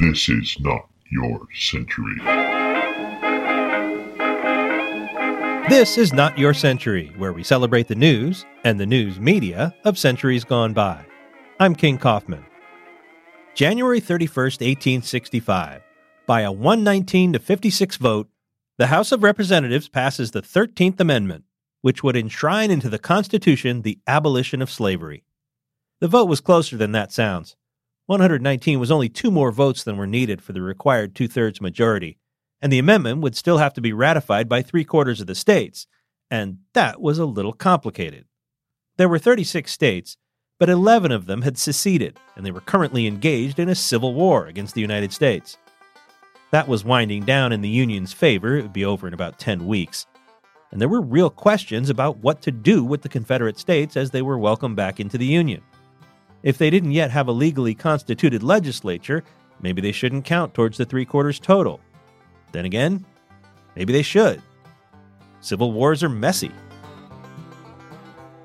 This is not your century. This is Not Your Century, where we celebrate the news and the news media of centuries gone by. I'm King Kaufman. January 31st, 1865. By a 119 to 56 vote, the House of Representatives passes the 13th Amendment, which would enshrine into the Constitution the abolition of slavery. The vote was closer than that sounds. 119 was only two more votes than were needed for the required two thirds majority, and the amendment would still have to be ratified by three quarters of the states, and that was a little complicated. There were 36 states, but 11 of them had seceded, and they were currently engaged in a civil war against the United States. That was winding down in the Union's favor, it would be over in about 10 weeks. And there were real questions about what to do with the Confederate States as they were welcomed back into the Union. If they didn't yet have a legally constituted legislature, maybe they shouldn't count towards the three quarters total. Then again, maybe they should. Civil wars are messy.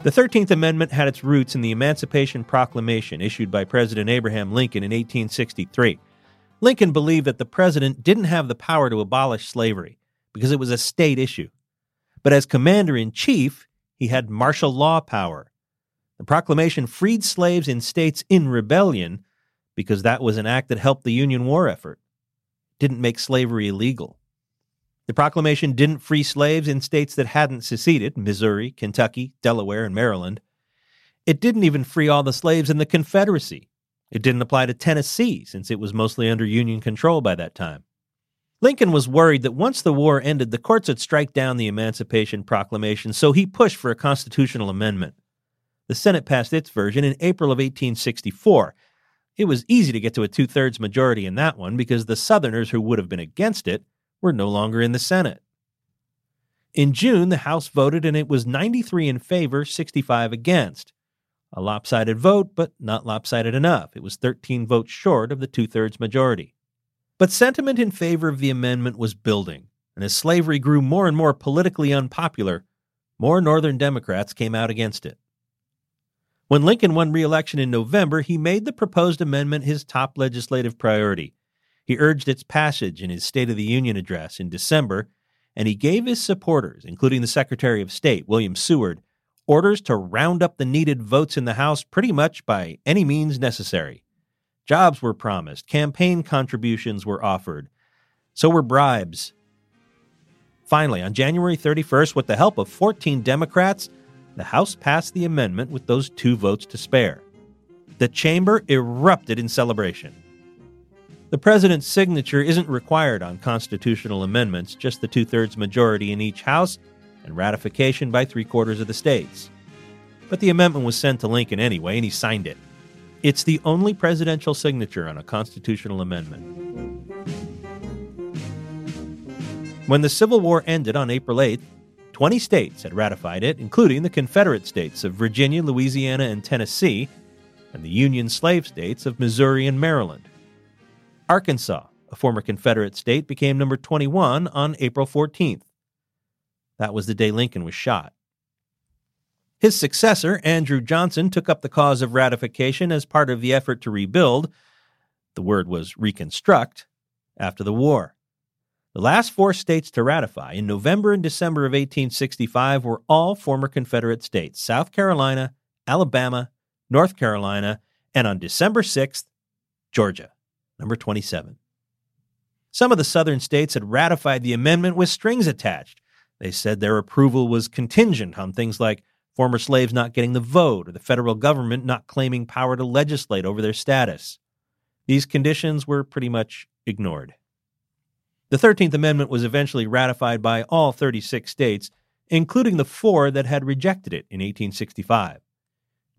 The 13th Amendment had its roots in the Emancipation Proclamation issued by President Abraham Lincoln in 1863. Lincoln believed that the president didn't have the power to abolish slavery because it was a state issue. But as commander in chief, he had martial law power. The proclamation freed slaves in states in rebellion because that was an act that helped the Union war effort. Didn't make slavery illegal. The proclamation didn't free slaves in states that hadn't seceded Missouri, Kentucky, Delaware, and Maryland. It didn't even free all the slaves in the Confederacy. It didn't apply to Tennessee, since it was mostly under Union control by that time. Lincoln was worried that once the war ended, the courts would strike down the Emancipation Proclamation, so he pushed for a constitutional amendment. The Senate passed its version in April of 1864. It was easy to get to a two thirds majority in that one because the Southerners who would have been against it were no longer in the Senate. In June, the House voted and it was 93 in favor, 65 against. A lopsided vote, but not lopsided enough. It was 13 votes short of the two thirds majority. But sentiment in favor of the amendment was building, and as slavery grew more and more politically unpopular, more Northern Democrats came out against it. When Lincoln won re election in November, he made the proposed amendment his top legislative priority. He urged its passage in his State of the Union address in December, and he gave his supporters, including the Secretary of State, William Seward, orders to round up the needed votes in the House pretty much by any means necessary. Jobs were promised, campaign contributions were offered, so were bribes. Finally, on January 31st, with the help of 14 Democrats, the House passed the amendment with those two votes to spare. The chamber erupted in celebration. The president's signature isn't required on constitutional amendments, just the two thirds majority in each House and ratification by three quarters of the states. But the amendment was sent to Lincoln anyway, and he signed it. It's the only presidential signature on a constitutional amendment. When the Civil War ended on April 8th, 20 states had ratified it, including the Confederate states of Virginia, Louisiana, and Tennessee, and the Union slave states of Missouri and Maryland. Arkansas, a former Confederate state, became number 21 on April 14th. That was the day Lincoln was shot. His successor, Andrew Johnson, took up the cause of ratification as part of the effort to rebuild the word was reconstruct after the war. The last four states to ratify in November and December of 1865 were all former Confederate states South Carolina, Alabama, North Carolina, and on December 6th, Georgia, number 27. Some of the southern states had ratified the amendment with strings attached, they said their approval was contingent on things like former slaves not getting the vote or the federal government not claiming power to legislate over their status. These conditions were pretty much ignored. The 13th Amendment was eventually ratified by all 36 states, including the four that had rejected it in 1865.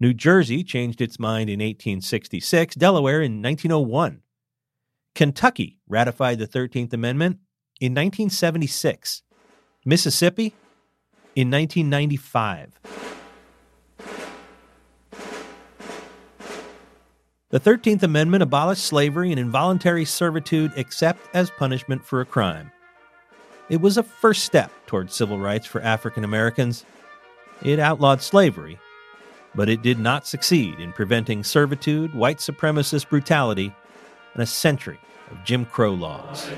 New Jersey changed its mind in 1866, Delaware in 1901. Kentucky ratified the 13th Amendment in 1976. Mississippi in 1995. The 13th Amendment abolished slavery and involuntary servitude except as punishment for a crime. It was a first step toward civil rights for African Americans. It outlawed slavery, but it did not succeed in preventing servitude, white supremacist brutality, and a century of Jim Crow laws.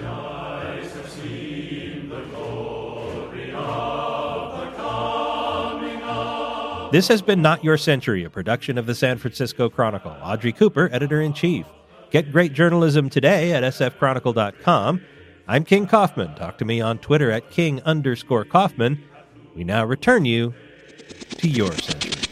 This has been Not Your Century, a production of the San Francisco Chronicle. Audrey Cooper, editor in chief. Get great journalism today at sfchronicle.com. I'm King Kaufman. Talk to me on Twitter at king underscore Kaufman. We now return you to your century.